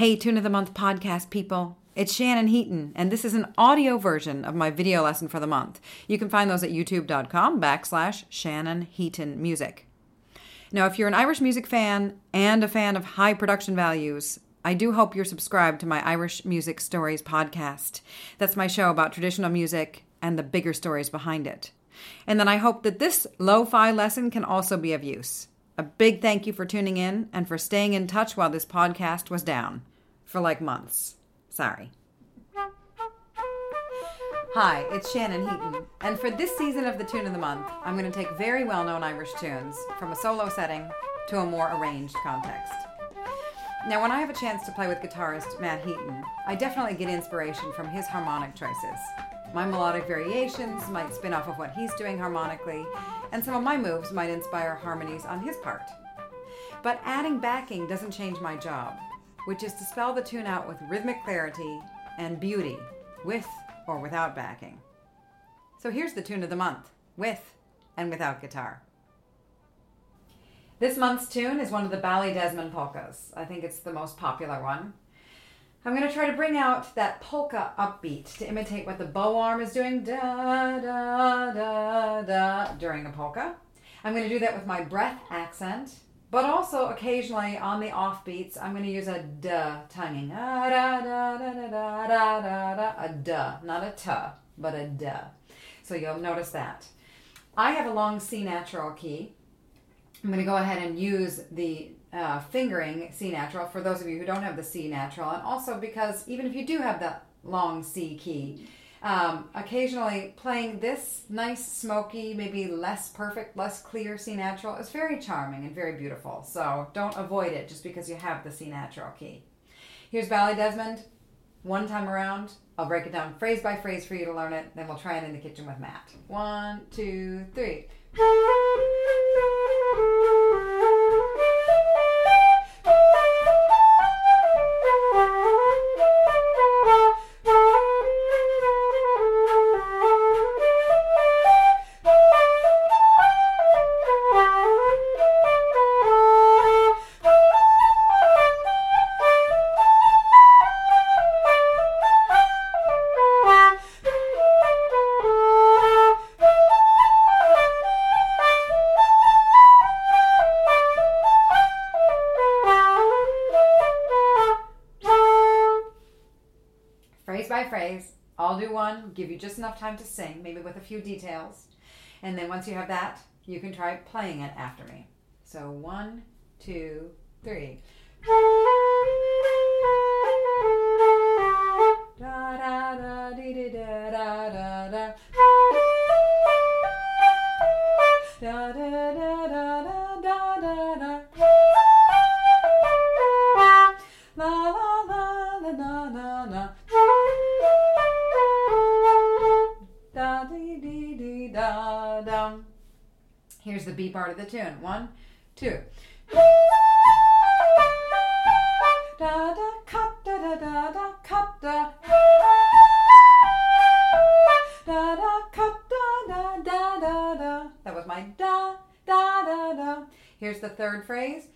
Hey, Tune of the Month podcast people. It's Shannon Heaton, and this is an audio version of my video lesson for the month. You can find those at youtube.com backslash Shannon Heaton Music. Now, if you're an Irish music fan and a fan of high production values, I do hope you're subscribed to my Irish Music Stories podcast. That's my show about traditional music and the bigger stories behind it. And then I hope that this lo fi lesson can also be of use. A big thank you for tuning in and for staying in touch while this podcast was down for like months. Sorry. Hi, it's Shannon Heaton, and for this season of the Tune of the Month, I'm going to take very well known Irish tunes from a solo setting to a more arranged context. Now, when I have a chance to play with guitarist Matt Heaton, I definitely get inspiration from his harmonic choices. My melodic variations might spin off of what he's doing harmonically, and some of my moves might inspire harmonies on his part. But adding backing doesn't change my job, which is to spell the tune out with rhythmic clarity and beauty, with or without backing. So here's the tune of the month, with and without guitar. This month's tune is one of the Ballydesmond polkas. I think it's the most popular one. I'm going to try to bring out that polka upbeat to imitate what the bow arm is doing da da da da during the polka. I'm going to do that with my breath accent, but also occasionally on the offbeats, I'm going to use a duh tonguing. Da da da da da da da da a duh, not a tuh, but a duh. So you'll notice that. I have a long C natural key. I'm going to go ahead and use the uh, fingering C natural for those of you who don't have the C natural, and also because even if you do have that long C key, um, occasionally playing this nice, smoky, maybe less perfect, less clear C natural is very charming and very beautiful. So don't avoid it just because you have the C natural key. Here's Ballydesmond. One time around, I'll break it down phrase by phrase for you to learn it, then we'll try it in the kitchen with Matt. One, two, three. Phrase by phrase. I'll do one, give you just enough time to sing, maybe with a few details. And then once you have that, you can try playing it after me. So one, two, three. Da dum. Here's the B part of the tune. One, two. Da da cut da da da da cut da. Da da cut da da da da da. That was my da da da da. Here's the third phrase.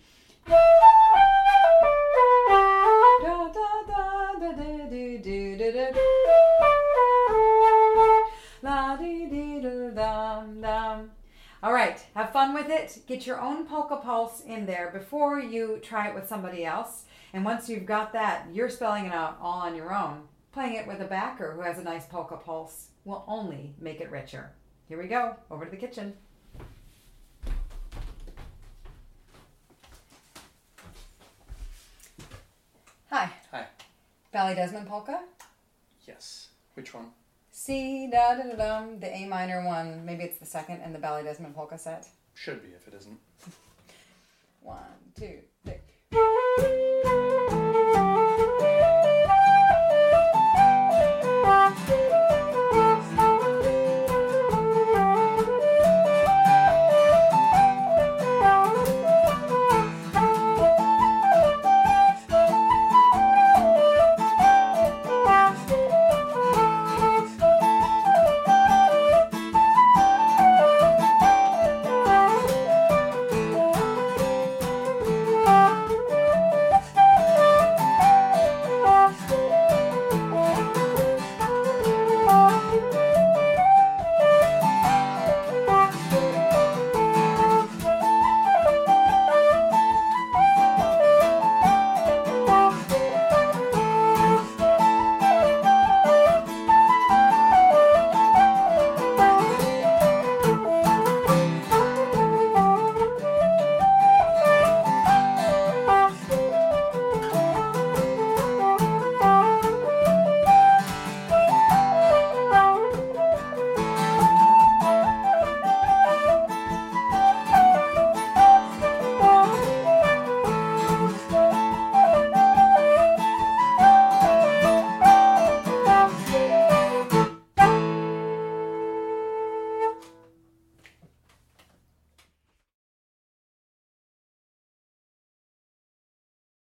With it. Get your own polka pulse in there before you try it with somebody else. And once you've got that, you're spelling it out all on your own. Playing it with a backer who has a nice polka pulse will only make it richer. Here we go, over to the kitchen. Hi, Hi. Ballydesmond polka. Yes. Which one? C da da da dum, the A minor one. Maybe it's the second in the Ballydesmond polka set. Should be if it isn't. One, two, three.